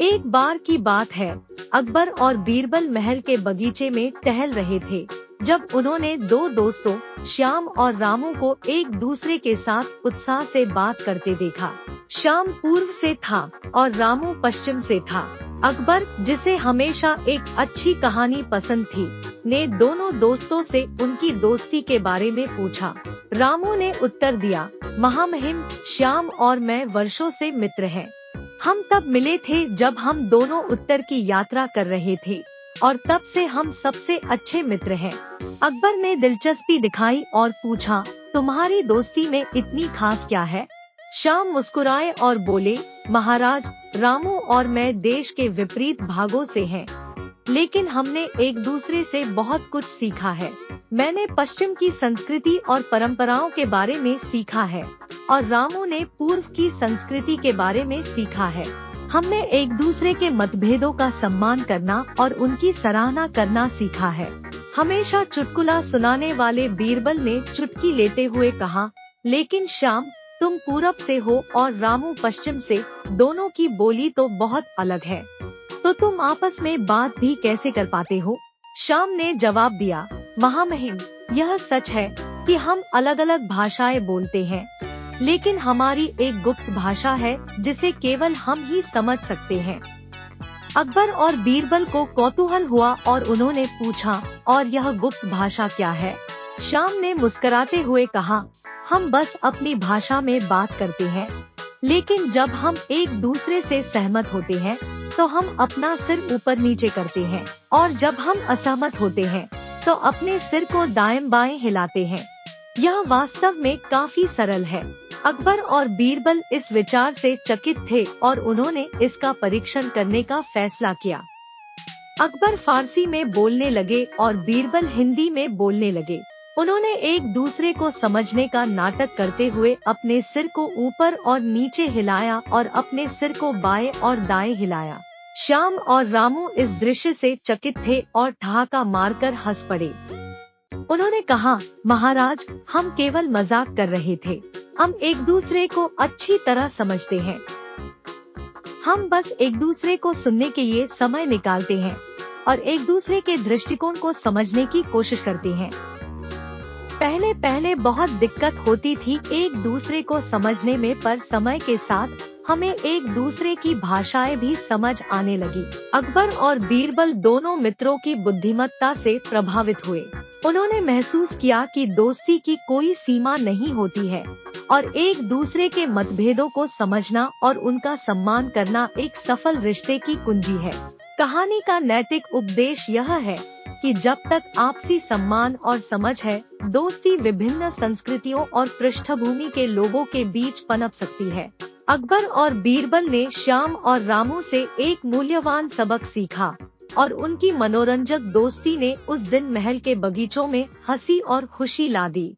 एक बार की बात है। अकबर और बीरबल महल के बगीचे में टहल रहे थे, जब उन्होंने दो दोस्तों, श्याम और रामू को एक दूसरे के साथ उत्साह से बात करते देखा। श्याम पूर्व से था और रामू पश्चिम से था। अकबर, जिसे हमेशा एक अच्छी कहानी पसंद थी, ने दोनों दोस्तों से उनकी दोस्ती के बारे में पूछा। रामू ने उत्तर दिया, महामहिम, श्याम और मैं वर्षों से मित्र हैं। हम तब मिले थे जब हम दोनों उत्तर की यात्रा कर रहे थे और तब से हम सबसे अच्छे मित्र हैं। अकबर ने दिलचस्पी दिखाई और पूछा तुम्हारी दोस्ती में इतनी खास क्या है शाम मुस्कुराए और बोले महाराज रामू और मैं देश के विपरीत भागों से हैं, लेकिन हमने एक दूसरे से बहुत कुछ सीखा है। मैंने पश्चिम की संस्कृति और परंपराओं के बारे में सीखा है, और रामू ने पूर्व की संस्कृति के बारे में सीखा है। हमने एक दूसरे के मतभेदों का सम्मान करना और उनकी सराहना करना सीखा है। हमेशा चुटकुला सुनाने वाले बीरबल ने चुटकी लेते हुए कहा, लेकिन श्याम, तुम पूरब से हो और रामू पश्चिम से, दोनों की बोली तो बहुत अलग है। तो तुम आपस में बात भी कैसे कर पाते हो? श्याम ने जवाब दिया, महामहिम, यह सच है कि हम अलग अलग भाषाएँ बोलते हैं, लेकिन हमारी एक गुप्त भाषा है जिसे केवल हम ही समझ सकते हैं। अकबर और बीरबल को कौतूहल हुआ और उन्होंने पूछा, और यह गुप्त भाषा क्या है? श्याम ने मुस्कुराते हुए कहा, हम बस अपनी भाषा में बात करते हैं, लेकिन जब हम एक दूसरे से सहमत होते हैं तो हम अपना सिर ऊपर नीचे करते हैं और जब हम असहमत होते हैं तो अपने सिर को दाएँ बाएँ हिलाते हैं। यह वास्तव में काफ़ी सरल है। अकबर और बीरबल इस विचार से चकित थे और उन्होंने इसका परीक्षण करने का फैसला किया। अकबर फारसी में बोलने लगे और बीरबल हिंदी में बोलने लगे। उन्होंने एक दूसरे को समझने का नाटक करते हुए अपने सिर को ऊपर और नीचे हिलाया और अपने सिर को बाएँ और दाएँ हिलाया। श्याम और रामू इस दृश्य से चकित थे और ठहाका मारकर हंस पड़े। उन्होंने कहा, महाराज, हम केवल मज़ाक कर रहे थे। हम एक दूसरे को अच्छी तरह समझते हैं। हम बस एक दूसरे को सुनने के लिए समय निकालते हैं और एक दूसरे के दृष्टिकोण को समझने की कोशिश करते हैं। पहले पहले बहुत दिक्कत होती थी एक दूसरे को समझने में, पर समय के साथ हमें एक दूसरे की भाषाएँ भी समझ आने लगी। अकबर और बीरबल दोनों मित्रों की बुद्धिमत्ता से प्रभावित हुए। उन्होंने महसूस किया कि दोस्ती की कोई सीमा नहीं होती है, और एक दूसरे के मतभेदों को समझना और उनका सम्मान करना एक सफल रिश्ते की कुंजी है। कहानी का नैतिक उपदेश यह है कि जब तक आपसी सम्मान और समझ है, दोस्ती विभिन्न संस्कृतियों और पृष्ठभूमि के लोगों के बीच पनप सकती है। अकबर और बीरबल ने श्याम और रामू से एक मूल्यवान सबक सीखा, और उनकी मनोरंजक दोस्ती ने उस दिन महल के बगीचों में हँसी और खुशी ला दी।